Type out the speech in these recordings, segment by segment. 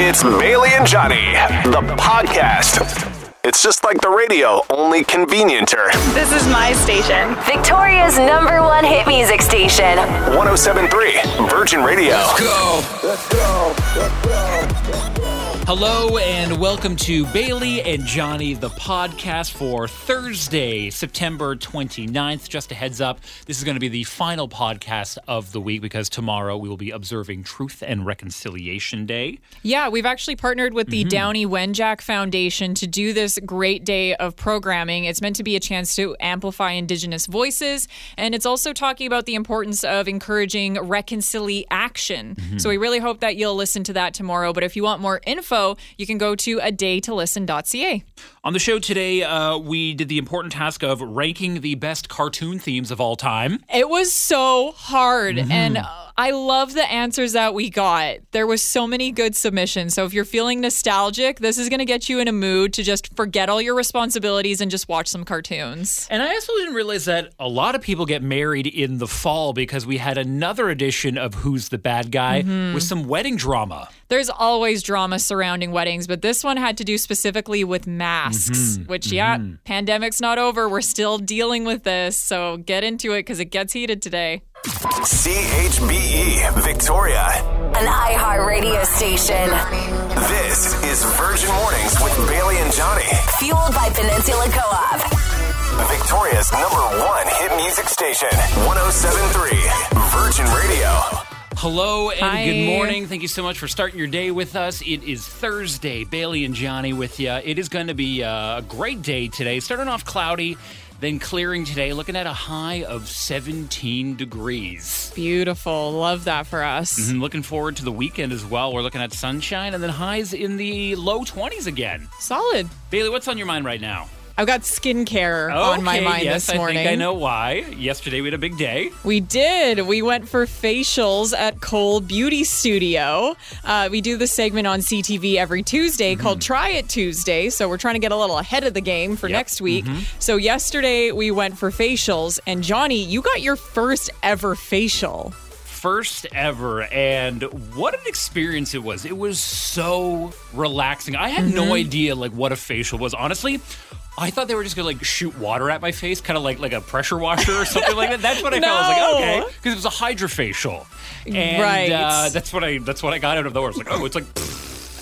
It's Bailey and Johnny, the podcast. It's just like the radio, only convenienter. This is my station. Victoria's number one hit music station. 1073 Virgin Radio. Hello and welcome to Bailey and Johnny, the podcast for Thursday, September 29th. Just a heads up, this is going to be the final podcast of the week because tomorrow we will be observing Truth and Reconciliation Day. Yeah, we've actually partnered with the mm-hmm. Downie Wenjack Foundation to do this great day of programming. It's meant to be a chance to amplify Indigenous voices, and it's also talking about the importance of encouraging reconciliation. Mm-hmm. So we really hope that you'll listen to that tomorrow. But if you want more info, you can go to a daytolisten.ca. On the show today, uh, we did the important task of ranking the best cartoon themes of all time. It was so hard. And uh, I love the answers that we got. There was so many good submissions. So if you're feeling nostalgic, this is going to get you in a mood to just forget all your responsibilities and just watch some cartoons. And I also didn't realize that a lot of people get married in the fall because we had another edition of Who's the Bad Guy with some wedding drama. There's always drama surrounding weddings, but this one had to do specifically with masks, mm-hmm. which, yeah, mm-hmm. pandemic's not over. We're still dealing with this. So get into it because it gets heated today. CHBE Victoria. An iHeart radio station. This is Virgin Mornings with Bailey and Johnny. Fueled by Peninsula Co op. Victoria's number one hit music station. 1073 Virgin Radio. Hello and Hi. good morning. Thank you so much for starting your day with us. It is Thursday. Bailey and Johnny with you. It is going to be uh, a great day today. Starting off cloudy, then clearing today, looking at a high of 17 degrees. Beautiful. Love that for us. And looking forward to the weekend as well. We're looking at sunshine and then highs in the low 20s again. Solid. Bailey, what's on your mind right now? I've got skincare on my mind yes, this morning. I think I know why. Yesterday we had a big day. We did. We went for facials at Cole Beauty Studio. Uh, we do this segment on CTV every Tuesday Mm-hmm. called Try It Tuesday. So we're trying to get a little ahead of the game for Yep. Mm-hmm. next week. So yesterday we went for facials. And Johnny, you got your first ever facial. first ever and what an experience it was it was so relaxing i had Mm-hmm. no idea like what a facial was honestly I thought they were just gonna like shoot water at my face, kind of like like a pressure washer or something like that. That's what I felt. I was like, okay, because it was a hydrofacial, and Right. uh, that's what I that's what I got out of the words. Like, oh, it's like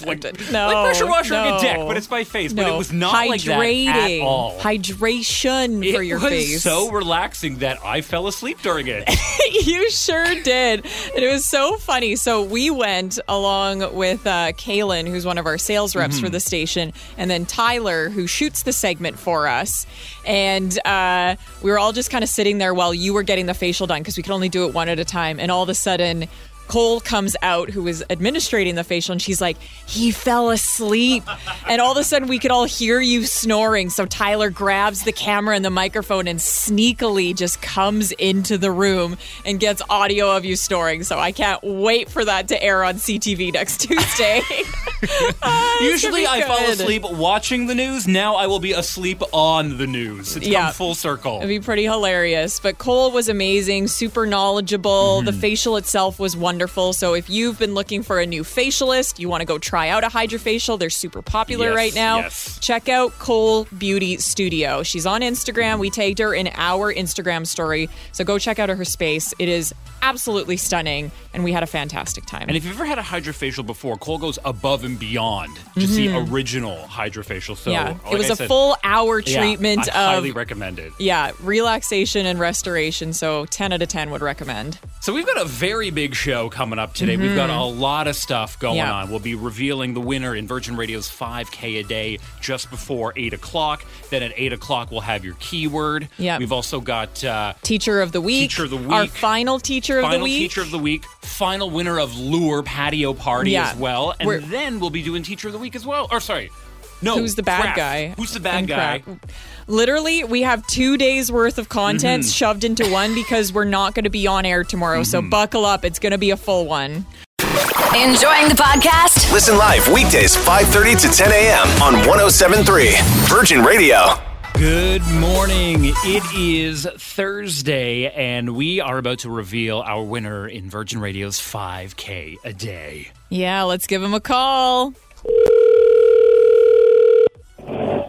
like, No, like pressure washing no. a dick, but it's my face. But it was not like that at all. Hydration it for your was face. so relaxing that I fell asleep during it. you sure did. And it was so funny. So we went along with uh, Kaylin, who's one of our sales reps Mm-hmm. for the station, and then Tyler, who shoots the segment for us. And uh, we were all just kind of sitting there while you were getting the facial done because we could only do it one at a time. And all of a sudden, Cole comes out, who was administrating the facial, and she's like, he fell asleep. and all of a sudden, we could all hear you snoring. So Tyler grabs the camera and the microphone and sneakily just comes into the room and gets audio of you snoring. So I can't wait for that to air on CTV next Tuesday. It's Usually I fall asleep watching the news. Now I will be asleep on the news. It's Yeah. come full circle. It'd be pretty hilarious. But Cole was amazing, super knowledgeable. Mm-hmm. The facial itself was wonderful. So if you've been looking for a new facialist, you want to go try out a hydrofacial, they're super popular Yes, right now. yes. Check out Cole Beauty Studio. She's on Instagram. We tagged her in our Instagram story. So go check out her space. It is absolutely stunning. And we had a fantastic time. and if you've ever had a hydrofacial before, Cole goes above and beyond just the original hydrofacial. So Mm-hmm. yeah, like it was I a said, full hour yeah, treatment I of highly recommend it. yeah, relaxation and restoration. So 10 out of 10 would recommend. So we've got a very big show coming up today. We've got a lot of stuff going Mm-hmm. Yeah. on. We'll be revealing the winner in Virgin Radio's 5K a day just before 8 o'clock. Then at 8 o'clock, we'll have your keyword. Yeah. We've also got uh, Teacher of the week. Teacher of the Week. Our final teacher of the week. teacher of the week, final winner of Lure Patio Party Yeah. as well. And We're- then we'll be doing teacher of the week as well. Or sorry. No. Who's the bad craft. guy? Who's the bad guy? Literally, we have two days worth of content Mm-hmm. shoved into one because we're not going to be on air tomorrow. So Mm-hmm. buckle up. It's going to be a full one. Enjoying the podcast? Listen live weekdays 5:30 to 10 a.m. on 1073 Virgin Radio. Good morning. It is Thursday, and we are about to reveal our winner in Virgin Radio's 5K a day. Yeah, let's give him a call.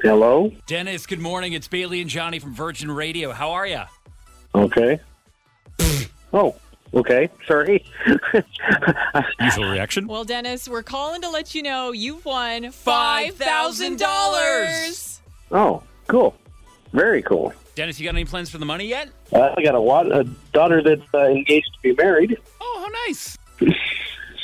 Hello? Dennis, good morning. It's Bailey and Johnny from Virgin Radio. How are you? Okay. oh, okay. Sorry. Usual reaction. Well, Dennis, we're calling to let you know you've won $5,000. $5,000. oh, cool. Very cool. Dennis, you got any plans for the money yet? Uh, I got a, wa- a daughter that's uh, engaged to be married. Oh, how nice.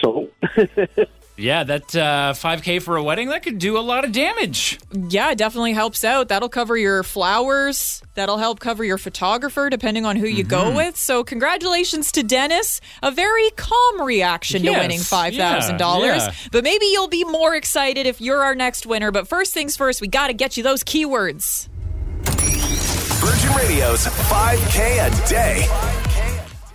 So, Yeah, that uh, 5K for a wedding, that could do a lot of damage. Yeah, it definitely helps out. That'll cover your flowers. That'll help cover your photographer, depending on who you go with. So, congratulations to Dennis. A very calm reaction to winning $5,000. yeah, yeah. But maybe you'll be more excited if you're our next winner. But first things first, we got to get you those keywords. Virgin Radio's 5K a day.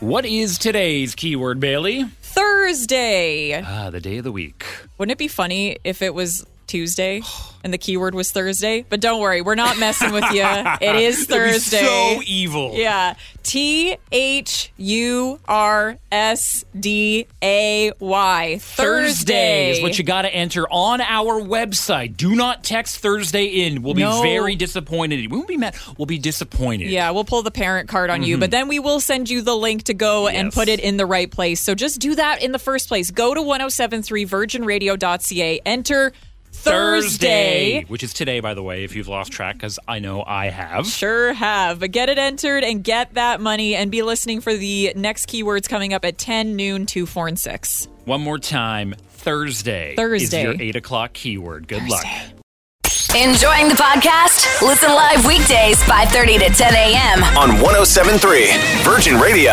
What is today's keyword, Bailey? Thursday. Ah, the day of the week. Wouldn't it be funny if it was Tuesday and the keyword was Thursday? But don't worry, we're not messing with you. It is Thursday. so evil. Yeah. T H U R S D A Y. Thursday is what you got to enter on our website. Do not text Thursday in. We'll be No. very disappointed. We won't be mad. We'll be disappointed. Yeah, we'll pull the parent card on you, but then we will send you the link to go and Mm-hmm. Yes. put it in the right place. So just do that in the first place. Go to 1073virginradio.ca, enter Thursday. which is today, by the way, if you've lost track, because I know I have. Sure have. But get it entered and get that money and be listening for the next keywords coming up at 10, noon, 2, 4, and 6. One more time Thursday. Thursday. Is your 8 o'clock keyword. Good luck. Enjoying the podcast? Listen live weekdays 5:30 to 10 a.m. On 1073 Virgin Radio.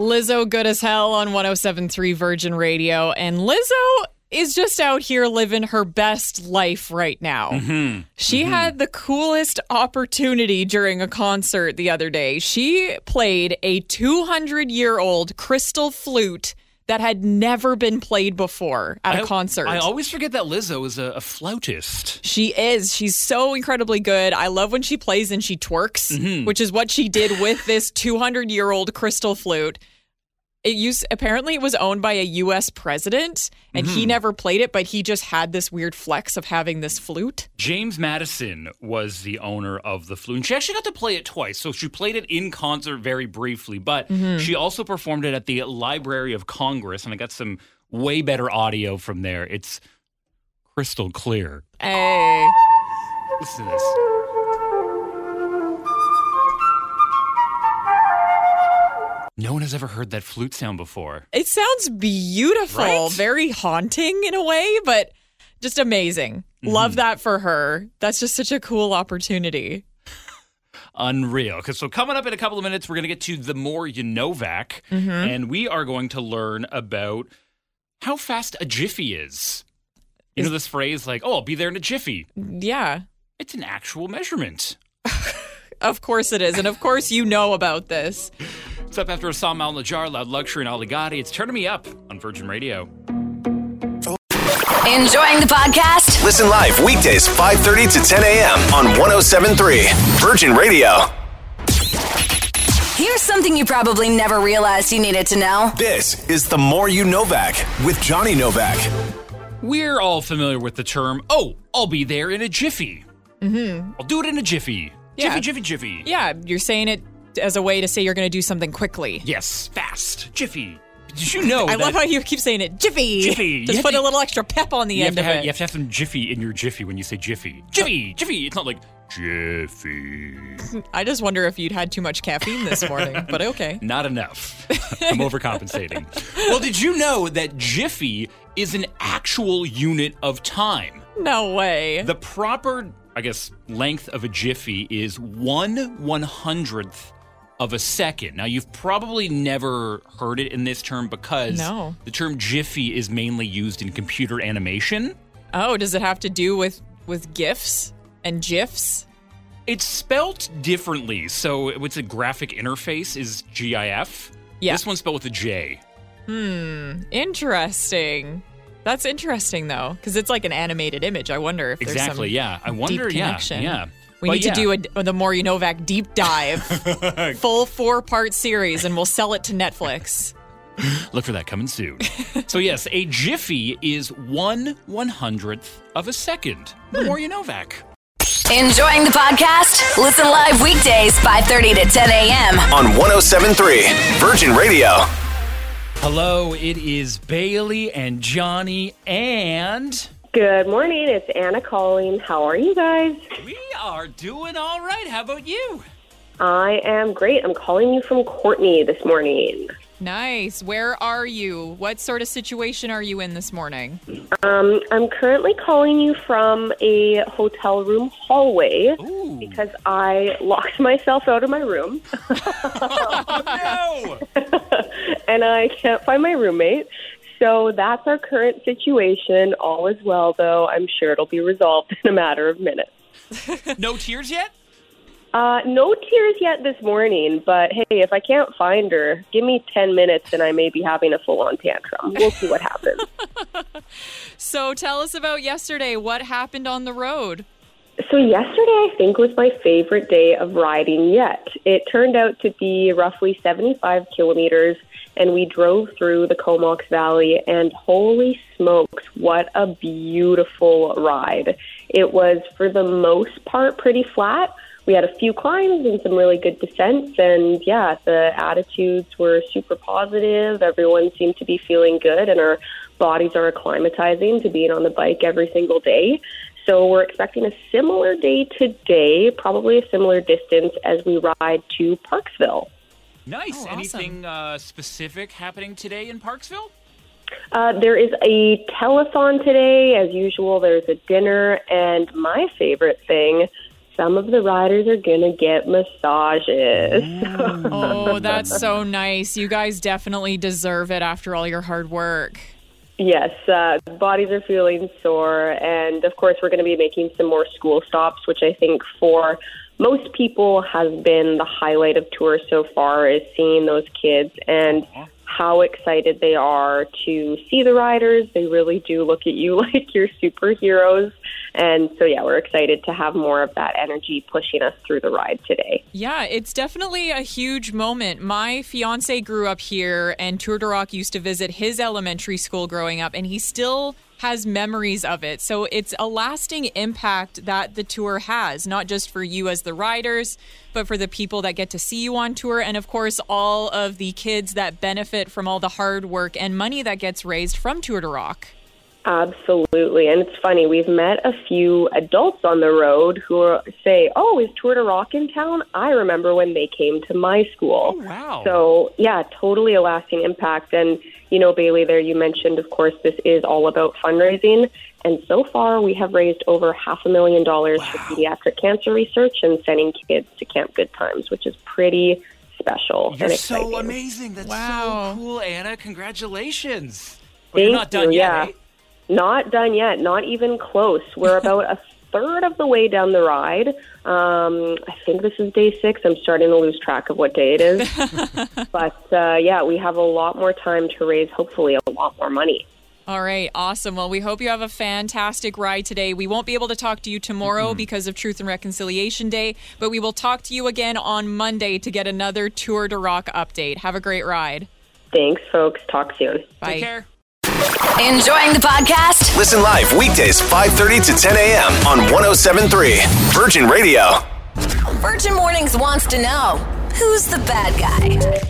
Lizzo good as hell on 1073 Virgin Radio. And Lizzo is just out here living her best life right now. Mm-hmm. She had the coolest opportunity during a concert the other day. She played a 200 year old crystal flute that had never been played before at a I- concert. I always forget that Lizzo is a, a flautist. She is. She's so incredibly good. I love when she plays and she twerks, Mm-hmm. which is what she did with this 200 year old crystal flute. It used apparently it was owned by a U.S. president, and Mm-hmm. he never played it, but he just had this weird flex of having this flute. James Madison was the owner of the flute. And she actually got to play it twice. So she played it in concert very briefly, but Mm-hmm. she also performed it at the Library of Congress. And I got some way better audio from there. It's crystal clear. Hey, Listen to this. No one has ever heard that flute sound before. it sounds beautiful, Right? very haunting in a way, but just amazing. Mm-hmm. Love that for her. That's just such a cool opportunity. Unreal. 'Cause so coming up in a couple of minutes, we're going to get to the more you know vac, Mm-hmm. and we are going to learn about how fast a jiffy is. You know this phrase like, "Oh, I'll be there in a jiffy." Yeah. It's an actual measurement. Of course it is. And of course you know about this. It's up after a song Mal Najar, Loud Luxury, and Oligati. It's turning me up on Virgin Radio. Enjoying the podcast? Listen live weekdays 5:30 to 10 a.m. on 1073 Virgin Radio. Here's something you probably never realized you needed to know. This is the More You Know Vac with Johnny Novak. We're all familiar with the term, "Oh, I'll be there in a jiffy." Mm-hmm. I'll do it in a jiffy. Yeah. Jiffy, jiffy, jiffy. Yeah, you're saying it as a way to say you're going to do something quickly. Yes, fast, jiffy. Did you know? I that love how you keep saying it. Jiffy. Jiffy. You Just have put to- a little extra pep on the you have, end to of have, it. you have to have some jiffy in your jiffy when you say jiffy. Jiffy, uh, jiffy. It's not like jiffy. I just wonder if you'd had too much caffeine this morning, but okay. Not enough. I'm overcompensating. well, did you know that jiffy is an actual unit of time? No way. The proper, I guess, length of a jiffy is one one hundredth of a second. Now, you've probably never heard it in this term because No. the term jiffy is mainly used in computer animation. oh, does it have to do with with gifs and gifs? It's spelt differently. So, it's a graphic interface is GIF. Yeah. This one's spelled with a J. Hmm. Interesting. That's interesting though, because it's like an animated image. I wonder if Exactly. Yeah. I wonder. deep Yeah. Yeah. We But need yeah. to do a, uh, the More You Novak deep dive, full four part series, and we'll sell it to Netflix. Look for that coming soon. so yes, a jiffy is one one hundredth of a second. The hmm. more you know, Vac. Enjoying the podcast? Listen live weekdays 5:30 to 10 a.m. On 1073 Virgin Radio. Hello, it is Bailey and Johnny, and Good morning. It's Anna calling. How are you guys? we are doing all right. How about you? I am great. I'm calling you from Courtenay this morning. Nice. Where are you? What sort of situation are you in this morning? Um, I'm currently calling you from a hotel room hallway Ooh. because I locked myself out of my room no. and I can't find my roommate. So that's our current situation. All is well, though. I'm sure it'll be resolved in a matter of minutes. No tears yet? Uh, no tears yet this morning, but hey, if I can't find her, give me 10 minutes and I may be having a full on tantrum. We'll see what happens. So tell us about yesterday. What happened on the road? So, yesterday I think was my favorite day of riding yet. It turned out to be roughly 75 kilometers, and we drove through the Comox Valley, and holy smokes, what a beautiful ride! It was, for the most part, pretty flat. We had a few climbs and some really good descents, and yeah, the attitudes were super positive. Everyone seemed to be feeling good, and our bodies are acclimatizing to being on the bike every single day. So we're expecting a similar day today, probably a similar distance as we ride to Parksville. Nice. Oh, awesome. Anything uh, specific happening today in Parksville? Uh, there is a telethon today. As usual, there's a dinner, and my favorite thing, some of the riders are going to get massages. Oh, that's so nice. You guys definitely deserve it after all your hard work. Yes, uh, bodies are feeling sore, and of course, we're going to be making some more school stops, which I think for most people has been the highlight of tour so far is seeing those kids. And how excited they are to see the riders. They really do look at you like you're superheroes. And so, yeah, we're excited to have more of that energy pushing us through the ride today. Yeah, it's definitely a huge moment. My fiance grew up here, and Tour de Rock used to visit his elementary school growing up, and he still has memories of it. So it's a lasting impact that the tour has, not just for you as the riders, but for the people that get to see you on tour, and of course, all of the kids that benefit from all the hard work and money that gets raised from Tour de Rock. Absolutely. And it's funny, we've met a few adults on the road who are, say, Oh, is Tour de Rock in town? I remember when they came to my school. Oh, wow. So, yeah, totally a lasting impact. And, you know, Bailey, there you mentioned, of course, this is all about fundraising. And so far, we have raised over half a million dollars for pediatric cancer research and sending kids to Camp Good Times, which is pretty special You're and so amazing. That's Wow. so cool, Anna. Congratulations. But you're not done you, yet, yeah. eh? Not done yet, not even close. We're about a third of the way down the ride. Um, I think this is day six. I'm starting to lose track of what day it is. but uh, yeah, we have a lot more time to raise, hopefully, a lot more money. All right, awesome. Well, we hope you have a fantastic ride today. We won't be able to talk to you tomorrow because of Truth and Reconciliation Day, but we will talk to you again on Monday to get another Tour de Rock update. Have a great ride. Thanks, folks. Talk soon. Bye. Take care. Enjoying the podcast? Listen live weekdays 5:30 to 10 a.m. on 1073 Virgin Radio. Virgin Mornings wants to know who's the bad guy?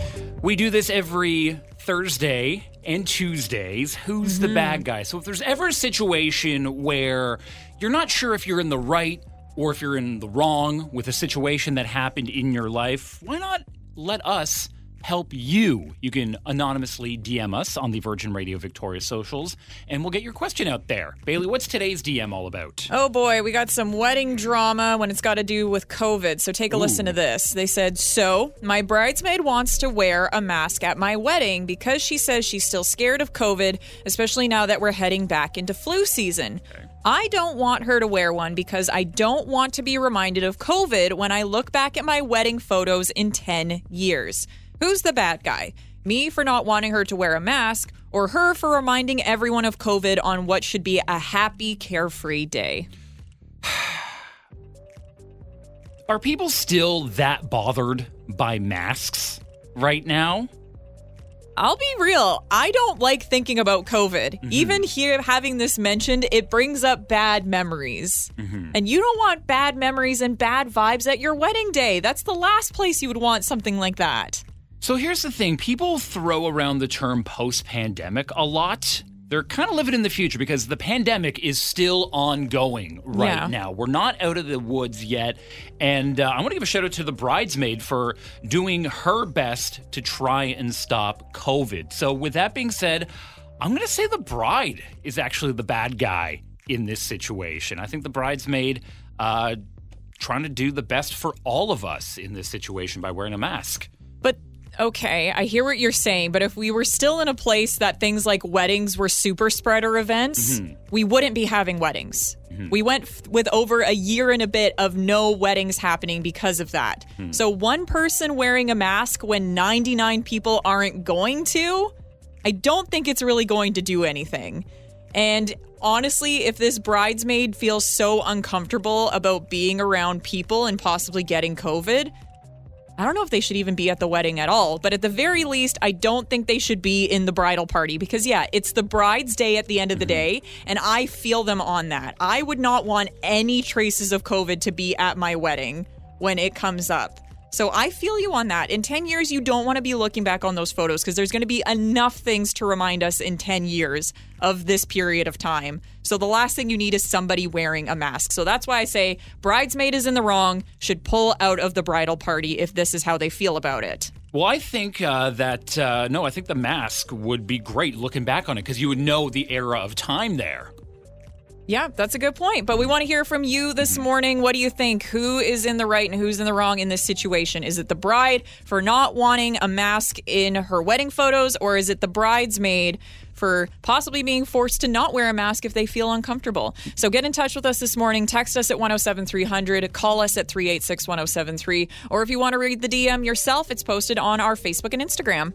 We do this every Thursday and Tuesdays. Who's the mm-hmm. bad guy? So if there's ever a situation where you're not sure if you're in the right or if you're in the wrong with a situation that happened in your life, why not let us help you? You can anonymously DM us on the Virgin Radio Victoria socials and we'll get your question out there. Bailey, what's today's DM all about? Oh boy, we got some wedding drama when it's got to do with COVID. So take a listen to this. They said, So, my bridesmaid wants to wear a mask at my wedding because she says she's still scared of COVID, especially now that we're heading back into flu season. I don't want her to wear one because I don't want to be reminded of COVID when I look back at my wedding photos in 10 years. Who's the bad guy? Me for not wanting her to wear a mask, or her for reminding everyone of COVID on what should be a happy, carefree day? Are people still that bothered by masks right now? I'll be real. I don't like thinking about COVID. Mm-hmm. Even here, having this mentioned, it brings up bad memories. Mm-hmm. And you don't want bad memories and bad vibes at your wedding day. That's the last place you would want something like that. So here's the thing people throw around the term post pandemic a lot. They're kind of living in the future because the pandemic is still ongoing right Yeah. now. We're not out of the woods yet. And uh, I want to give a shout out to the bridesmaid for doing her best to try and stop COVID. So, with that being said, I'm going to say the bride is actually the bad guy in this situation. I think the bridesmaid uh, trying to do the best for all of us in this situation by wearing a mask. But okay, I hear what you're saying, but if we were still in a place that things like weddings were super spreader events, mm-hmm. we wouldn't be having weddings. Mm-hmm. We went f- with over a year and a bit of no weddings happening because of that. Mm-hmm. So one person wearing a mask when 99 people aren't going to, I don't think it's really going to do anything. And honestly, if this bridesmaid feels so uncomfortable about being around people and possibly getting COVID, I don't know if they should even be at the wedding at all, but at the very least, I don't think they should be in the bridal party because, yeah, it's the bride's day at the end of the mm-hmm. day, and I feel them on that. I would not want any traces of COVID to be at my wedding when it comes up. So I feel you on that. In 10 years, you don't want to be looking back on those photos because there's going to be enough things to remind us in 10 years of this period of time. So the last thing you need is somebody wearing a mask. So that's why I say bridesmaid is in the wrong, should pull out of the bridal party if this is how they feel about it. Well, I think uh, that, uh, no, I think the mask would be great looking back on it because you would know the era of time there. Yeah, that's a good point. But we want to hear from you this morning. What do you think? Who is in the right and who's in the wrong in this situation? Is it the bride for not wanting a mask in her wedding photos, or is it the bridesmaid for possibly being forced to not wear a mask if they feel uncomfortable? So get in touch with us this morning. Text us at 107300, call us at 386 1073, or if you want to read the DM yourself, it's posted on our Facebook and Instagram.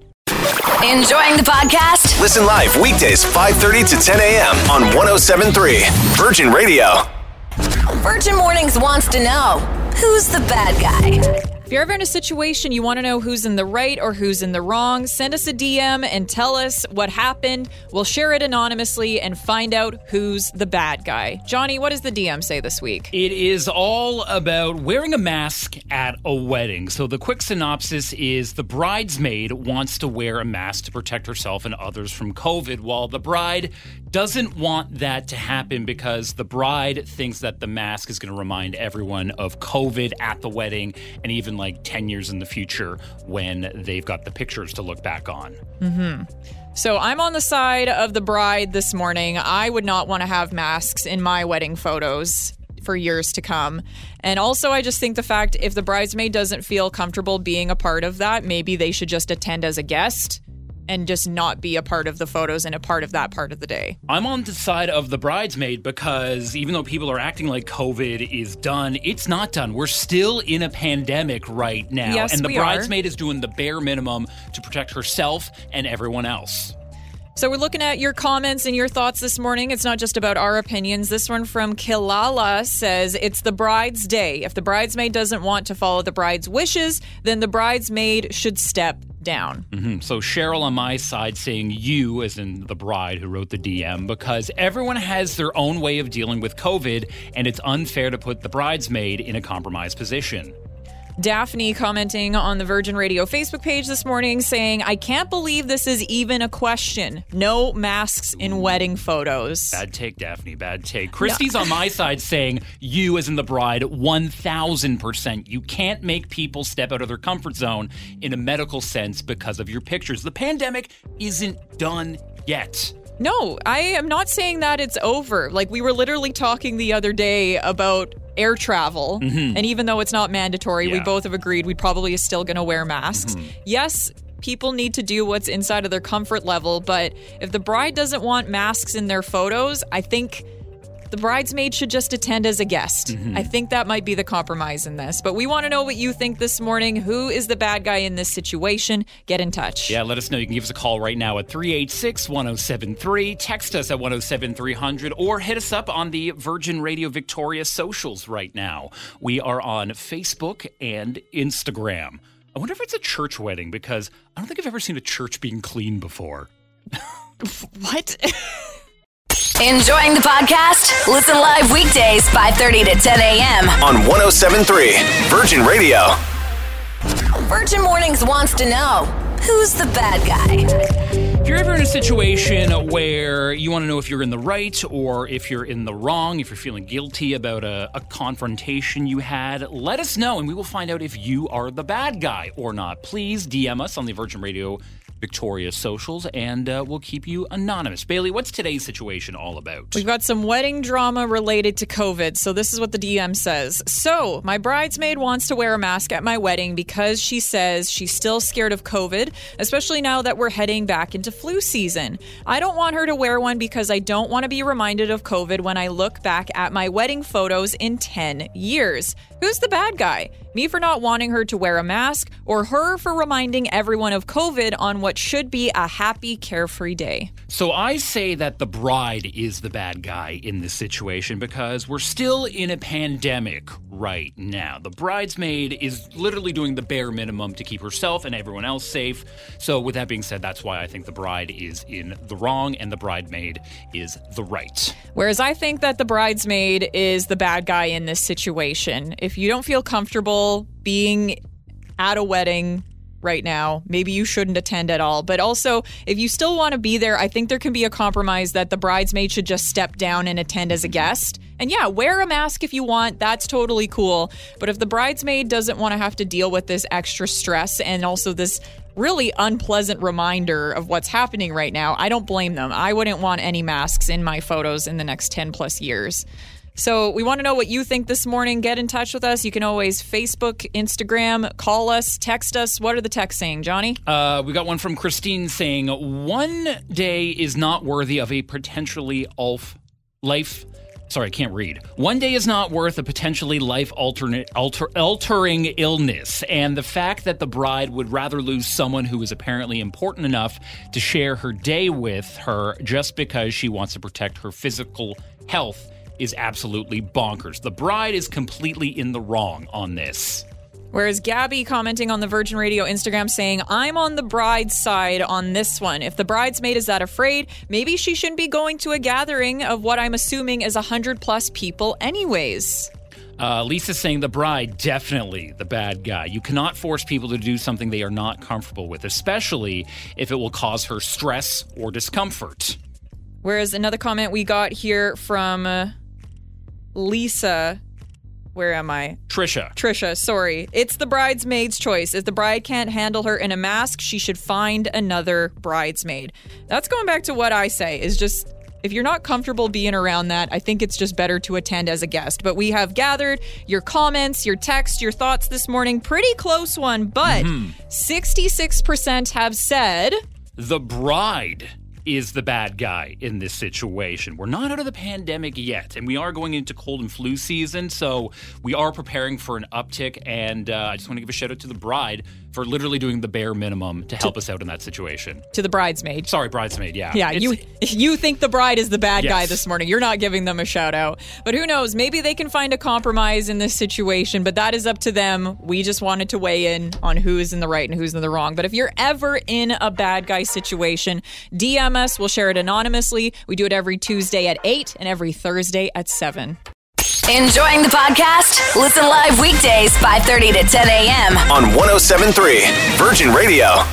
Enjoying the podcast? Listen live weekdays 5:30 to 10 a.m. on 107.3 Virgin Radio. Virgin Mornings wants to know who's the bad guy? If you're ever in a situation you want to know who's in the right or who's in the wrong, send us a DM and tell us what happened. We'll share it anonymously and find out who's the bad guy. Johnny, what does the DM say this week? It is all about wearing a mask at a wedding. So, the quick synopsis is the bridesmaid wants to wear a mask to protect herself and others from COVID, while the bride doesn't want that to happen because the bride thinks that the mask is going to remind everyone of COVID at the wedding and even like 10 years in the future when they've got the pictures to look back on. Mm-hmm. So I'm on the side of the bride this morning. I would not want to have masks in my wedding photos for years to come. And also, I just think the fact if the bridesmaid doesn't feel comfortable being a part of that, maybe they should just attend as a guest and just not be a part of the photos and a part of that part of the day. I'm on the side of the bridesmaid because even though people are acting like COVID is done, it's not done. We're still in a pandemic right now. Yes, and the we are. bridesmaid is doing the bare minimum to protect herself and everyone else. So we're looking at your comments and your thoughts this morning. It's not just about our opinions. This one from Kilala says it's the bride's day. If the bridesmaid doesn't want to follow the bride's wishes, then the bridesmaid should step down. Hmm, So Cheryl on my side saying you, as in the bride who wrote the DM, because everyone has their own way of dealing with COVID, and it's unfair to put the bridesmaid in a compromised position. Daphne commenting on the Virgin Radio Facebook page this morning saying, I can't believe this is even a question. No masks in wedding photos. Bad take, Daphne. Bad take. Christy's on my side saying, you, as in the bride, 1000%. You can't make people step out of their comfort zone in a medical sense because of your pictures. The pandemic isn't done yet. No, I am not saying that it's over. Like, we were literally talking the other day about air travel. And even though it's not mandatory, we Mm-hmm. Yeah. Mm-hmm. both have agreed we probably is still going to wear masks. Yes, people need to do what's inside of their comfort level. But if the bride doesn't want masks in their photos, I think the bridesmaid should just attend as a guest. Mm-hmm. I think that might be the compromise in this. But we want to know what you think this morning. Who is the bad guy in this situation? Get in touch. Yeah, let us know. You can give us a call right now at 386 1073. Text us at 107300 or hit us up on the Virgin Radio Victoria socials right now. We are on Facebook and Instagram. I wonder if it's a church wedding because I don't think I've ever seen a church being clean before. What? Enjoying the podcast? Listen live weekdays 5:30 to 10 a.m. On 1073 Virgin Radio. Virgin Mornings wants to know who's the bad guy. If you're ever in a situation where you want to know if you're in the right or if you're in the wrong, if you're feeling guilty about a, a confrontation you had, let us know and we will find out if you are the bad guy or not. Please DM us on the Virgin Radio Victoria socials and uh, we'll keep you anonymous. Bailey, what's today's situation all about? We've got some wedding drama related to COVID. So, this is what the DM says. So, my bridesmaid wants to wear a mask at my wedding because she says she's still scared of COVID, especially now that we're heading back into flu season. I don't want her to wear one because I don't want to be reminded of COVID when I look back at my wedding photos in 10 years. Who's the bad guy? Me for not wanting her to wear a mask, or her for reminding everyone of COVID on what should be a happy, carefree day? So I say that the bride is the bad guy in this situation because we're still in a pandemic right now. The bridesmaid is literally doing the bare minimum to keep herself and everyone else safe. So with that being said, that's why I think the bride is in the wrong and the bridesmaid is the right. Whereas I think that the bridesmaid is the bad guy in this situation. If you don't feel comfortable being at a wedding right now, maybe you shouldn't attend at all. But also, if you still want to be there, I think there can be a compromise that the bridesmaid should just step down and attend as a guest. And yeah, wear a mask if you want. That's totally cool. But if the bridesmaid doesn't want to have to deal with this extra stress and also this really unpleasant reminder of what's happening right now, I don't blame them. I wouldn't want any masks in my photos in the next 10 plus years. So we want to know what you think this morning. Get in touch with us. You can always Facebook, Instagram, call us, text us. What are the texts saying, Johnny? Uh, we got one from Christine saying, One day is not worthy of a potentially life. Sorry, I can't read. One day is not worth a potentially life alternate, alter, altering illness. And the fact that the bride would rather lose someone who is apparently important enough to share her day with her just because she wants to protect her physical health is absolutely bonkers. The bride is completely in the wrong on this. Whereas Gabby commenting on the Virgin Radio Instagram saying, I'm on the bride's side on this one. If the bridesmaid is that afraid, maybe she shouldn't be going to a gathering of what I'm assuming is 100 plus people, anyways. Uh, Lisa's saying the bride, definitely the bad guy. You cannot force people to do something they are not comfortable with, especially if it will cause her stress or discomfort. Whereas another comment we got here from uh, Lisa. Where am I? Trisha. Trisha, sorry. It's the bridesmaid's choice. If the bride can't handle her in a mask, she should find another bridesmaid. That's going back to what I say is just if you're not comfortable being around that, I think it's just better to attend as a guest. But we have gathered your comments, your text, your thoughts this morning. Pretty close one, but mm-hmm. 66% have said The bride is the bad guy in this situation. We're not out of the pandemic yet, and we are going into cold and flu season, so we are preparing for an uptick. And uh, I just want to give a shout out to the bride for literally doing the bare minimum to help us out in that situation. to the bridesmaid. Sorry, bridesmaid. Yeah. Yeah, It's- you you think the bride is the bad guy this morning. You're not giving them a shout out. But who knows? Maybe they can find a compromise in this situation, but that is up to them. We just wanted to weigh in on who is in the right and who's in the wrong. But if you're ever in a bad guy situation, DM us. We'll share it anonymously. We do it every Tuesday at 8 and every Thursday at 7. Enjoying the podcast? Listen live weekdays 5:30 to 10 a.m. On 1073 Virgin Radio.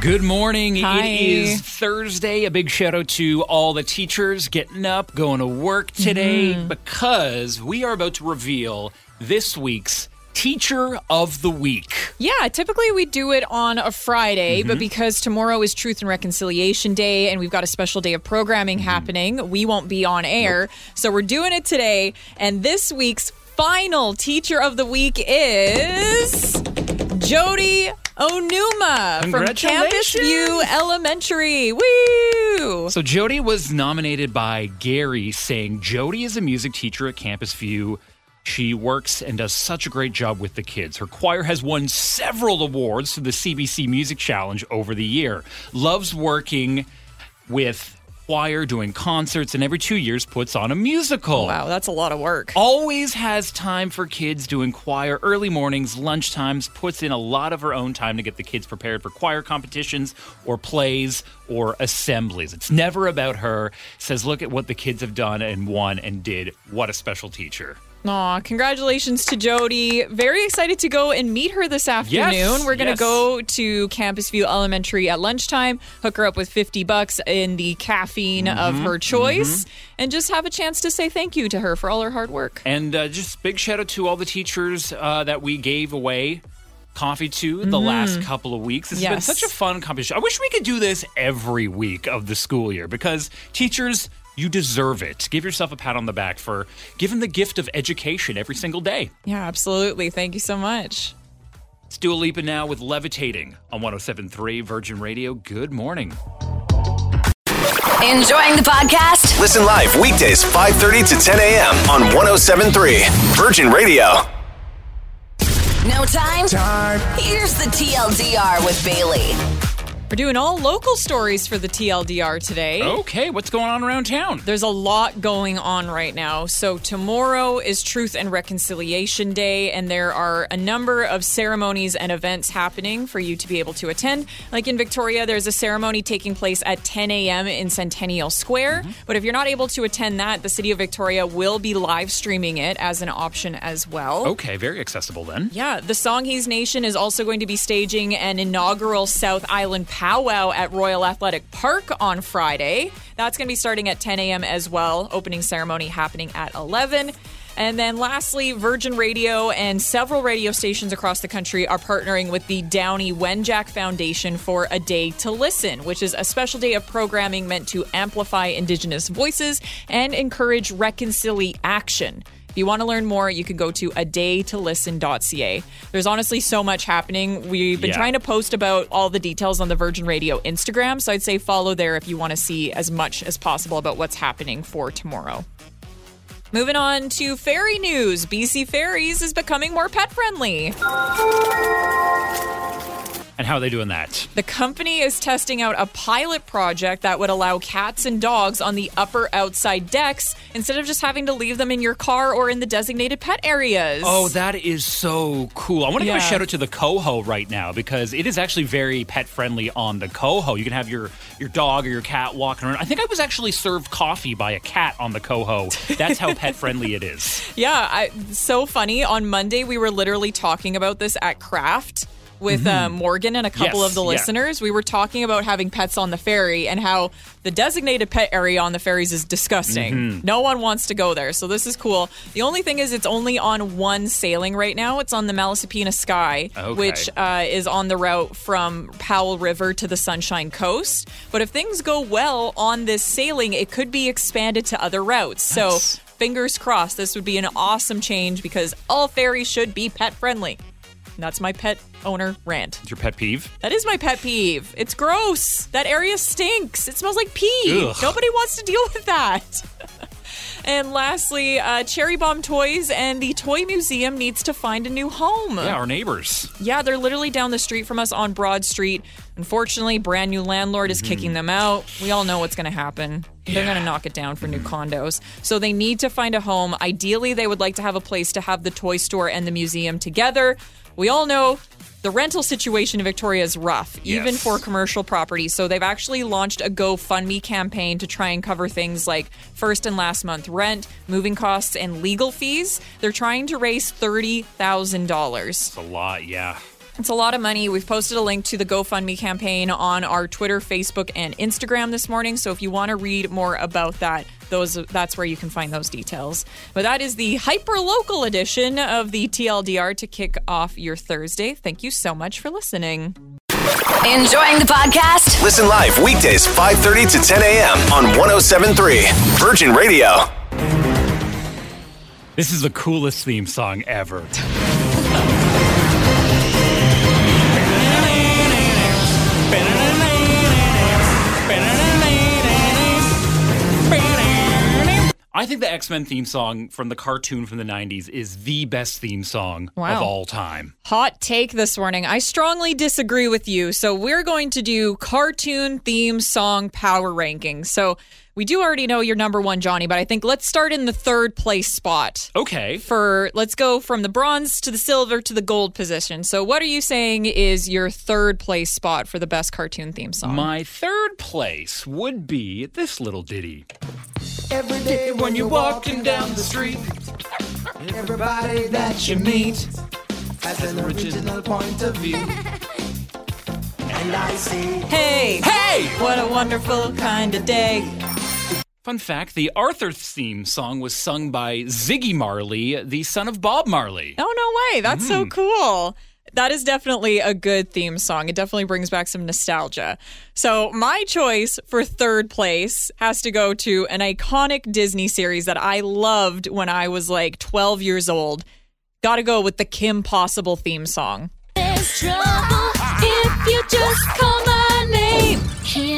Good morning. Hi. It is Thursday. A big shout out to all the teachers getting up, going to work today Mm-hmm. because we are about to reveal this week's Teacher of the Week. Yeah, typically we do it on a Friday, Mm-hmm. but because tomorrow is Truth and Reconciliation Day and we've got a special day of programming Mm-hmm. happening, we won't be on air. So we're doing it today. And this week's final Teacher of the Week is Jody Onuma from Campus View Elementary. Woo! So Jody was nominated by Gary, saying Jody is a music teacher at Campus View. She works and does such a great job with the kids. Her choir has won several awards for the CBC Music Challenge over the year. Loves working with choir, doing concerts, and every two years puts on a musical. Wow, that's a lot of work. Always has time for kids doing choir early mornings, lunchtimes, puts in a lot of her own time to get the kids prepared for choir competitions or plays or assemblies. It's never about her. Says, look at what the kids have done and won and did. What a special teacher. Aw, congratulations to Jody. Very excited to go and meet her this afternoon. Yes, We're going to yes. go to Campus View Elementary at lunchtime, hook her up with 50 bucks in the caffeine Mm-hmm, of her choice, and just have a chance to say thank you to her for all her hard work. And uh, just big shout out to all the teachers uh, that we gave away coffee to the last couple of weeks. It's been Mm-hmm. Such a fun competition. I wish we could do this every week of the school year because teachers, you deserve it. Give yourself a pat on the back for giving the gift of education every single day. Yeah, absolutely. Thank you so much. Let's Dua Lipa now with Levitating on 1073 Virgin Radio. Good morning. Enjoying the podcast? Listen live weekdays 5:30 to 10 a.m. on 1073 Virgin Radio. No time? Time. Here's the TLDR with Bailey. We're doing all local stories for the TLDR today. Okay, what's going on around town? There's a lot going on right now. So, tomorrow is Truth and Reconciliation Day, and there are a number of ceremonies and events happening for you to be able to attend. Like in Victoria, there's a ceremony taking place at 10 a.m. in Centennial Square. Mm-hmm. But if you're not able to attend that, the City of Victoria will be live streaming it as an option as well. Okay, very accessible then. Yeah, the Songhees Nation is also going to be staging an inaugural South Island powwow at Royal Athletic Park on Friday. That's going to be starting at 10 a.m. as well. Opening ceremony happening at 11. And then lastly, Virgin Radio and several radio stations across the country are partnering with the Downie Wenjack Foundation for A Day to Listen, which is a special day of programming meant to amplify Indigenous voices and encourage reconciliation. If you want to learn more, you can go to a daytolisten.ca. There's honestly so much happening. We've been Yeah. trying to post about all the details on the Virgin Radio Instagram, so I'd say follow there if you want to see as much as possible about what's happening for tomorrow. Moving on to ferry news. BC Ferries is becoming more pet friendly. And how are they doing that? The company is testing out a pilot project that would allow cats and dogs on the upper outside decks instead of just having to leave them in your car or in the designated pet areas. Oh, that is so cool. I want to give a shout out to the Coho right now because it is actually very pet friendly on the Coho. You can have your your dog or your cat walking around. I think I was actually served coffee by a cat on the Coho. That's how pet friendly it is. Yeah, I, so funny. On Monday, we were literally talking about this at Craft with uh, Morgan and a couple Mm-hmm. Yes, of the yeah. listeners. We were talking about having pets on the ferry and how the designated pet area on the ferries is disgusting. Mm-hmm. No one wants to go there. So this is cool. The only thing is, it's only on one sailing right now. It's on the Malaspina Sky, Okay. which uh, is on the route from Powell River to the Sunshine Coast. But if things go well on this sailing, it could be expanded to other routes. So fingers crossed, this would be an awesome change because all ferries should be pet friendly. And that's my pet owner rant. It's your pet peeve? That is my pet peeve. It's gross. That area stinks. It smells like pee. Ugh. Nobody wants to deal with that. and lastly, uh, Cherry Bomb Toys and the Toy Museum needs to find a new home. Yeah, our neighbors. Yeah, they're literally down the street from us on Broad Street. Unfortunately, brand new landlord is kicking them out. We all know what's going to happen. They're going to knock it down for new condos. So they need to find a home. Ideally, they would like to have a place to have the toy store and the museum together. We all know the rental situation in Victoria is rough, even Yes. for commercial property. So they've actually launched a GoFundMe campaign to try and cover things like first and last month rent, moving costs, and legal fees. They're trying to raise $30,000. It's a lot, yeah. It's a lot of money. We've posted a link to the GoFundMe campaign on our Twitter, Facebook, and Instagram this morning. So if you want to read more about that, those that's where you can find those details. But that is the hyper local edition of the TLDR to kick off your Thursday. Thank you so much for listening. Enjoying the podcast? Listen live weekdays 5:30 to 10 a.m. on 1073 Virgin Radio. This is the coolest theme song ever. I think the X Men theme song from the cartoon from the 90s is the best theme song Wow. of all time. Hot take this morning. I strongly disagree with you. So we're going to do cartoon theme song power rankings. So we do already know your number one, Johnny, but I think let's start in the third place spot. Okay. For let's go from the bronze to the silver to the gold position. So what are you saying is your third place spot for the best cartoon theme song? My third place would be this little ditty. Every day when you're walking down the street, everybody that you meet has an original point of view. And I say, hey, Hey! what a wonderful kind of day. Fun fact the Arthur theme song was sung by Ziggy Marley, the son of Bob Marley. Oh, no way. That's so mm-hmm. cool. That is definitely a good theme song. It definitely brings back some nostalgia. So, my choice for third place has to go to an iconic Disney series that I loved when I was like 12 years old. Gotta go with the Kim Possible theme song. There's trouble if you just call my name.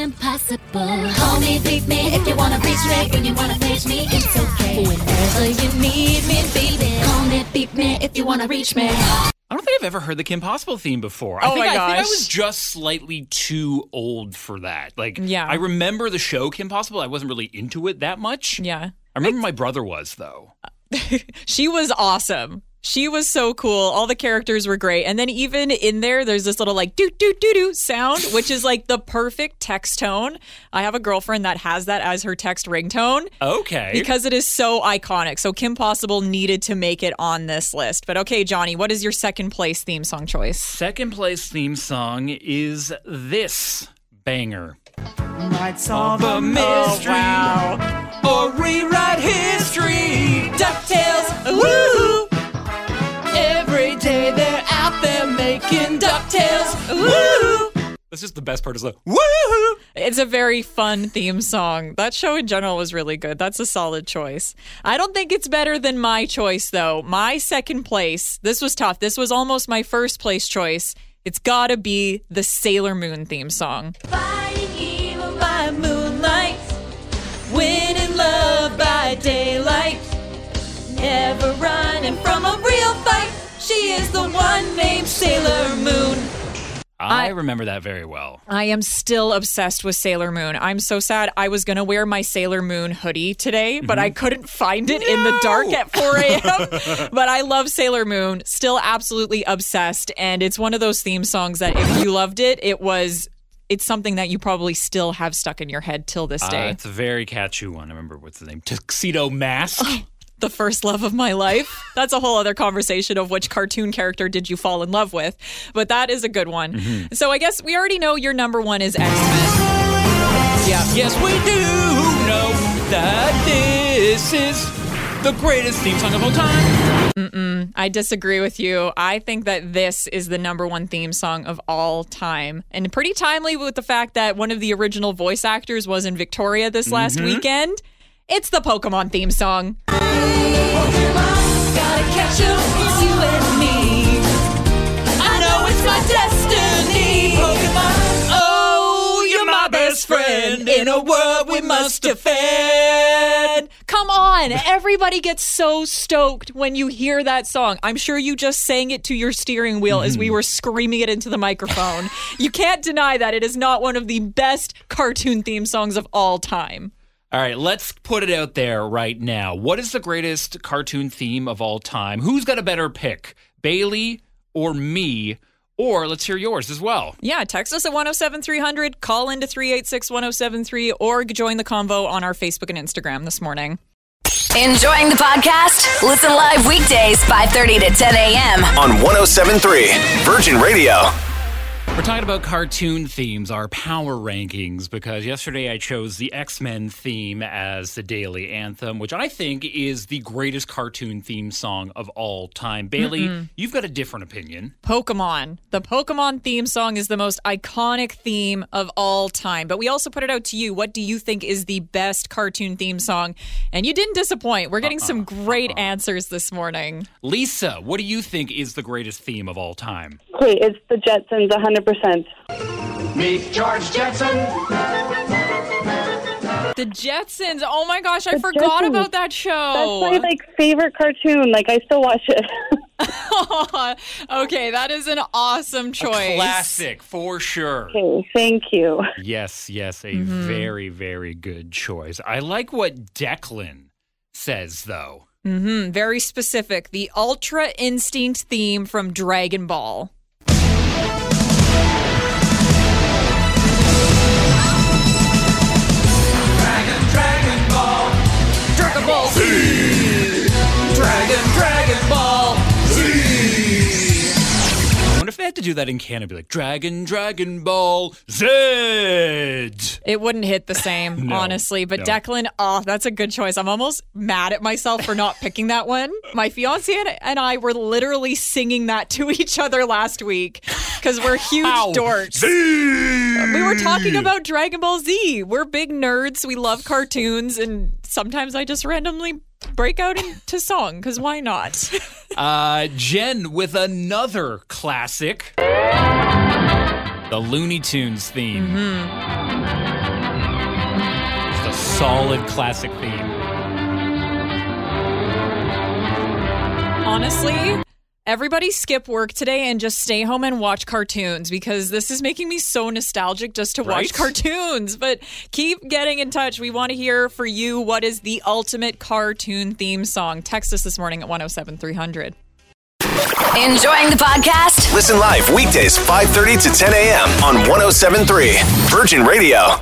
Impossible. Call me, beat me if you wanna reach me. When you wanna face me, it's okay. Whenever you need me, baby. Call me, beat me if you wanna reach me. I don't think I've ever heard the Kim Possible theme before. I Oh think, my I think I was just slightly too old for that. Like, Yeah. I remember the show Kim Possible. I wasn't really into it that much. Yeah. I remember my brother was, though. She was awesome. She was so cool. All the characters were great. And then even in there, there's this little like doo doo doo doo sound, which is like the perfect text tone. I have a girlfriend that has that as her text ringtone Okay. because it is so iconic. So Kim Possible needed to make it on this list. But okay, Johnny, what is your second place theme song choice? Second place theme song is this banger. might solve a mystery. Oh, or rewrite history. DuckTales. Woo! Making DuckTales. Woo! That's just the best part is the woo! It's a very fun theme song. That show in general was really good. That's a solid choice. I don't think it's better than my choice, though. My second place, this was tough. This was almost my first place choice. It's gotta be the Sailor Moon theme song. Fighting evil by moonlight, winning love by daylight, never running from a real fight. She is the one named Sailor Moon. I, I- remember that very well. I am still obsessed with Sailor Moon. I'm so sad. I was going to wear my Sailor Moon hoodie today, but I couldn't find it in the dark at 4 a.m. but I love Sailor Moon. Still absolutely obsessed. And it's one of those theme songs that if you loved it, it was. It's something that you probably still have stuck in your head till this Uh, day. it's a very catchy one. I remember what's the name? Tuxedo Mask. The first love of my life. That's a whole other conversation of which cartoon character did you fall in love with. But that is a good one. Mm-hmm. So I guess we already know your number one is X Men. Yeah. yes, we do know that this is the greatest theme song of all time. I disagree with you. I think that this is the number one theme song of all time. And pretty timely with the fact that one of the original voice actors was in Victoria this last mm-hmm. weekend. It's the Pokemon theme song. Oh, in a world we must defend. Come on. Everybody gets so stoked when you hear that song. I'm sure you just sang it to your steering wheel as we mm-hmm. were screaming it into the microphone. you can't deny that it is not one of the best cartoon theme songs of all time. All right, let's put it out there right now. What is the greatest cartoon theme of all time? Who's got a better pick, Bailey or me? Or let's hear yours as well. Yeah, text us at 107300, call into 386 1073, or join the convo on our Facebook and Instagram this morning. Enjoying the podcast? Listen live weekdays 5:30 to 10 a.m. on 1073 Virgin Radio. We're talking about cartoon themes, our power rankings, because yesterday I chose the X Men theme as the daily anthem, which I think is the greatest cartoon theme song of all time. Bailey, you've got a different opinion. Pokemon. The Pokemon theme song is the most iconic theme of all time. But we also put it out to you. What do you think is the best cartoon theme song? And you didn't disappoint. We're getting some uh-uh. great uh-uh. answers this morning. Lisa, what do you think is the greatest theme of all time? Okay, it's the Jetsons 100%. Meet George Jetson. The Jetsons. Oh my gosh, I The forgot Jetsons. about that show. That's my like favorite cartoon. Like I still watch it. okay, that is an awesome choice. Classic for sure. okay, thank you. Yes, yes, a Mm-hmm. very, very good choice. I like what Declan says, though. hmm very specific. The Ultra Instinct theme from Dragon Ball. Dragon Ball Z. Dragon, Dragon Ball. I wonder if they had to do that in Canada, be like Dragon, Dragon Ball Z. It wouldn't hit the same, No, honestly. But no. Declan, oh, that's a good choice. I'm almost mad at myself for not picking that one. My fiance and- and I were literally singing that to each other last week because we're huge Ow. dorks. Z. We were talking about Dragon Ball Z. We're big nerds. We love cartoons, and sometimes I just randomly break out into song because why not? Uh, Jen with another classic. The Looney Tunes theme. hmm It's a solid classic theme. Honestly, everybody skip work today and just stay home and watch cartoons because this is making me so nostalgic just to Right? watch cartoons. But keep getting in touch. We want to hear for you what is the ultimate cartoon theme song. Text us this morning at 107300. Enjoying the podcast? Listen live weekdays 5:30 to 10 a.m. on 1073 Virgin Radio.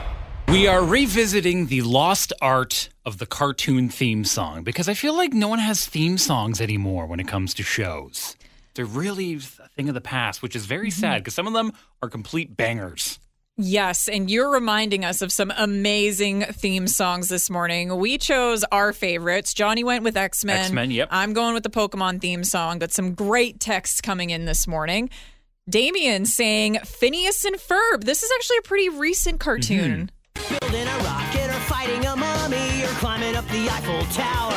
We are revisiting the lost art of the cartoon theme song because I feel like no one has theme songs anymore when it comes to shows. They're really a thing of the past, which is very mm-hmm. sad because some of them are complete bangers. Yes, and you're reminding us of some amazing theme songs this morning. We chose our favorites. Johnny went with X Men. X-Men, yep. I'm going with the Pokemon theme song, but some great texts coming in this morning. Damien saying Phineas and Ferb. This is actually a pretty recent mm-hmm. cartoon. Building a rocket or fighting a mummy or climbing up the Eiffel Tower.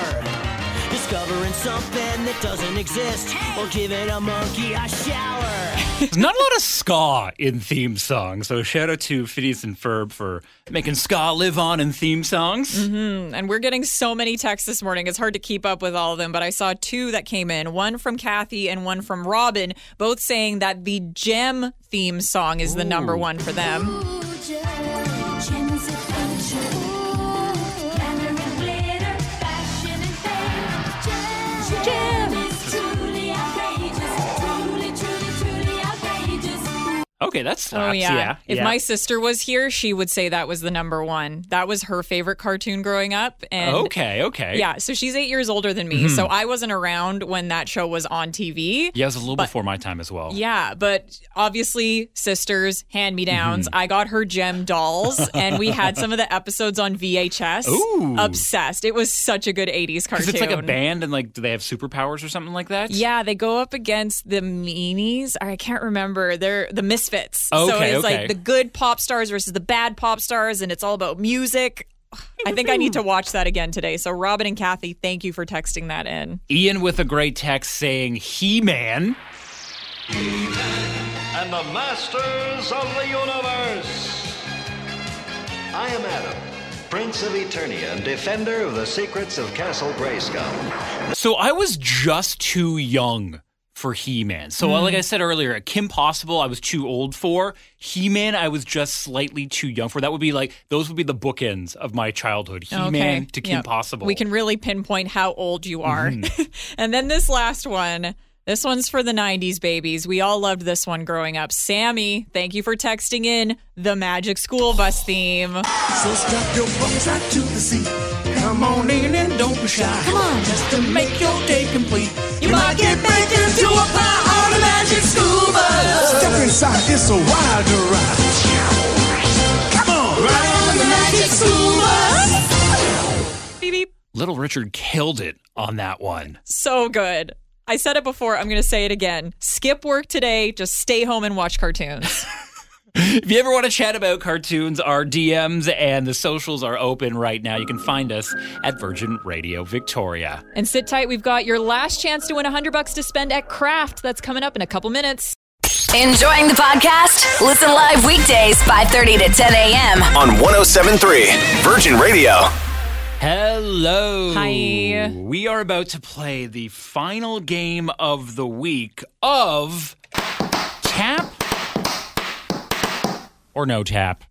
Discovering something that doesn't exist or giving a monkey a shower. There's not a lot of ska in theme songs, so shout out to Phineas and Ferb for making ska live on in theme songs. Mm-hmm. And we're getting so many texts this morning. It's hard to keep up with all of them, but I saw two that came in one from Kathy and one from Robin, both saying that the Jem theme song is the number one for them. Okay, that's Oh yeah. yeah. If yeah. my sister was here, she would say that was the number one. That was her favorite cartoon growing up. And okay, okay. yeah, so she's eight years older than me. So I wasn't around when that show was on TV. Yeah, it was a little before my time as well. Yeah, but obviously, sisters, hand me downs. Mm-hmm. I got her Jem dolls, and we had some of the episodes on VHS. Ooh. Obsessed. It was such a good 80s cartoon. It's like a band and like, do they have superpowers or something like that? Yeah, they go up against the meanies. I can't remember. They're the misfits. So Okay, it's okay. like the good pop stars versus the bad pop stars, and it's all about music. I think I need to watch that again today. So, Robin and Kathy, thank you for texting that in. Ian with a great text saying He Man. and the masters of the universe. I am Adam, Prince of Eternia and defender of the secrets of Castle Grayskull. So I was just too young for He Man. So, Hmm. like I said earlier, Kim Possible, I was too old for. He Man, I was just slightly too young for. That would be like, those would be the bookends of my childhood He Man to Kim Yep. Possible. We can really pinpoint how old you are. Mm-hmm. and then this last one. This one's for the 90s babies. We all loved this one growing up. Sammy, thank you for texting in the Magic School Bus theme. So strap your bumps to the seat. Come on in and don't be shy. Come on, just to make your day complete. You might get baked into a pie on a magic school bus. Step inside, it's a wild ride. Come on, ride on the magic school bus. Beep, beep. Little Richard killed it on that one. So good. I said it before. I'm going to say it again. Skip work today. Just stay home and watch cartoons. If you ever want to chat about cartoons, our DMs and the socials are open right now. You can find us at Virgin Radio Victoria. and sit tight. We've got your last chance to win 100 bucks to spend at Craft. That's coming up in a couple minutes. Enjoying the podcast? Listen live weekdays 5:30 to 10 a.m. on 1073 Virgin Radio. Hello. Hi. We are about to play the final game of the week of tap or no tap.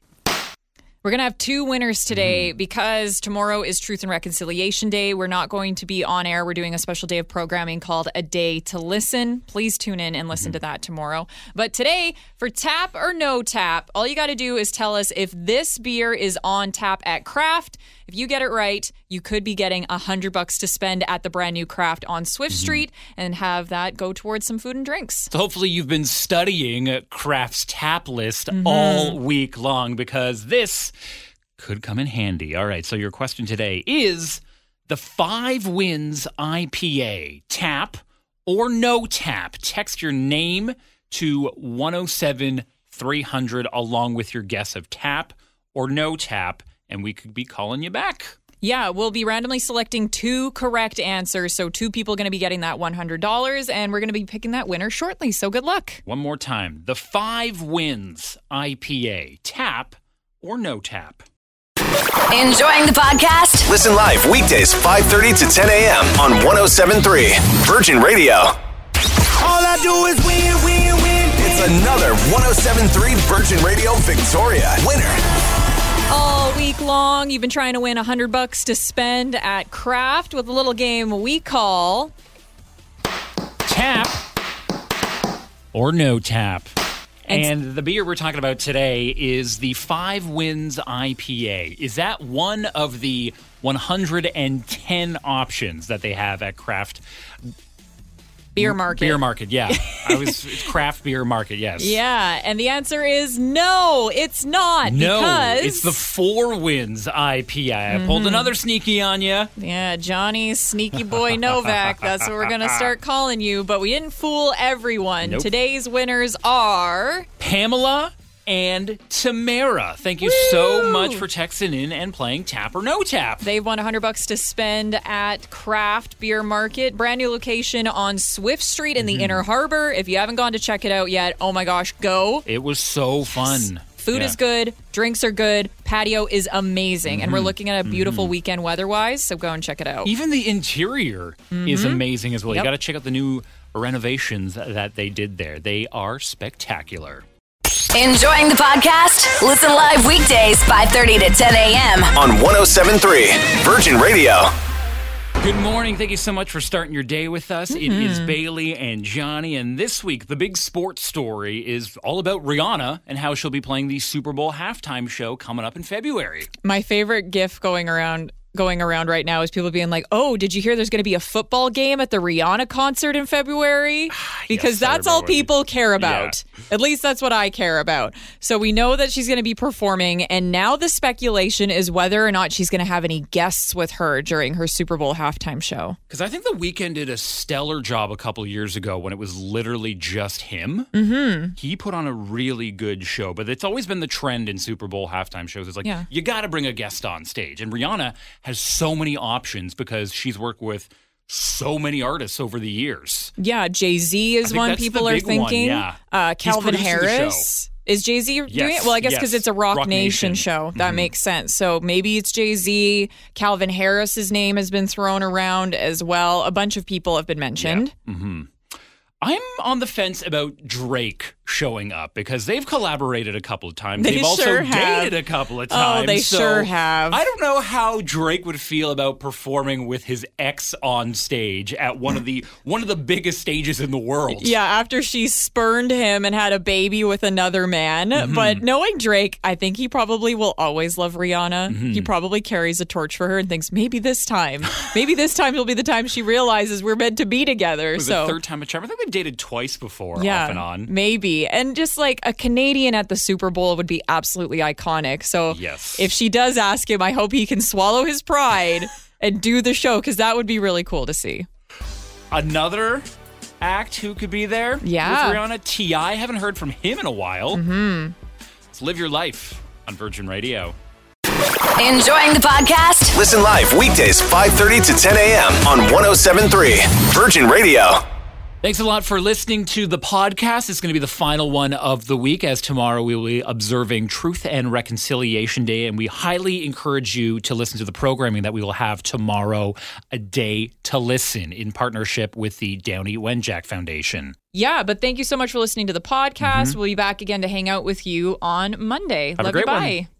We're going to have two winners today because tomorrow is Truth and Reconciliation Day. We're not going to be on air. We're doing a special day of programming called A Day to Listen. Please tune in and listen to that tomorrow. But today, for tap or no tap, all you got to do is tell us if this beer is on tap at Craft. If you get it right, you could be getting a hundred bucks to spend at the brand new Craft on Swift mm-hmm. Street and have that go towards some food and drinks. So hopefully you've been studying Craft's tap list mm-hmm. all week long because this could come in handy. All right, so your question today is the Five Wins IPA tap or no tap. Text your name to 107 300 along with your guess of tap or no tap, and we could be calling you back. Yeah, we'll be randomly selecting two correct answers. So, two people going to be getting that $100, and we're going to be picking that winner shortly. So, good luck. One more time. The Five Wins IPA tap or no tap. Enjoying the podcast? Listen live weekdays 5:30 to 10 a.m. on 1073 Virgin Radio. All I do is win, win, win. It's another 1073 Virgin Radio Victoria winner. All week long, you've been trying to win 100 bucks to spend at Craft with a little game we call tap or no tap. And- And the beer we're talking about today is the Five Wins IPA. Is that one of the 110 options that they have at Craft Beer Market. Beer Market? Yeah, I was it's Craft Beer Market. Yes. Yeah, and the answer is no, it's not. No, because it's the Four Winds IPA. I Mm-hmm. pulled another sneaky on you. Yeah, Johnny Sneaky Boy Novak. That's what we're going to start calling you. But we didn't fool everyone. Nope. Today's winners are. Pamela and Tamara. Thank you so much for texting in and playing Tap or No Tap. They've won 100 bucks to spend at Craft Beer Market, brand new location on Swift Street in Mm-hmm. the Inner Harbor. If you haven't gone to check it out yet, oh my gosh, go. It was so fun. Food Yeah. is good, drinks are good, patio is amazing, and we're Mm-hmm. looking at a beautiful weekend weather-wise, so go and check it out. Even the interior is amazing as well. Yep. You got to check out the new renovations that they did there. They are spectacular. Enjoying the podcast? Listen live weekdays 5:30 to 10 a.m. on 1073 Virgin Radio. Good morning. Thank you so much for starting your day with us. It is mm-hmm. Bailey and Johnny. And this week, the big sports story is all about Rihanna and how she'll be playing the Super Bowl halftime show coming up in February. My favorite gif going around going around right now is people being like, "Oh, did you hear there's going to be a football game at the Rihanna concert in February?" Because Yes, that's all people care about. At least that's what I care about. So we know that she's going to be performing and now the speculation is whether or not she's going to have any guests with her during her Super Bowl halftime show. Because I think the Weeknd did a stellar job a couple years ago when it was literally just him. Mm-hmm. He put on a really good show, but it's always been the trend in Super Bowl halftime shows. It's like Yeah. you got to bring a guest on stage, and Rihanna has so many options because she's worked with so many artists over the years. Yeah, Jay Z is one people are big one, thinking. yeah. Uh, Calvin producing the show. Harris. Is Jay Z doing it? Well, I guess yes. because it's a Roc, Roc Nation, Nation. show. That Mhm. makes sense. So maybe it's Jay Z. Calvin Harris's name has been thrown around as well. A bunch of people have been mentioned. I'm on the fence about Drake showing up because they've collaborated a couple of times. They have also sure have. dated a couple of times. Oh, they so sure have. I don't know how Drake would feel about performing with his ex on stage at one of the one of the biggest stages in the world. Yeah, after she spurned him and had a baby with another man. Mm-hmm. But knowing Drake, I think he probably will always love Rihanna. Mm-hmm. He probably carries a torch for her and thinks maybe this time, maybe this time will be the time she realizes we're meant to be together. So the third time a charm. I think they've dated twice before, yeah, off and on. maybe. And just like a Canadian at the Super Bowl would be absolutely iconic. So Yes. if she does ask him, I hope he can swallow his pride and do the show because that would be really cool to see. Another act who could be there Yeah. with Rihanna. T.I. haven't heard from him in a while. Mm-hmm. Let's live your life on Virgin Radio. Enjoying the podcast? Listen live weekdays 5:30 to 10 a.m. on 1073 Virgin Radio. Thanks a lot for listening to the podcast. It's going to be the final one of the week, as tomorrow we will be observing Truth and Reconciliation Day. And we highly encourage you to listen to the programming that we will have tomorrow, A Day to Listen, in partnership with the Downie Wenjack Foundation. Yeah, but thank you so much for listening to the podcast. We'll be back again to hang out with you on Monday. Mm-hmm. Have a Love you. one.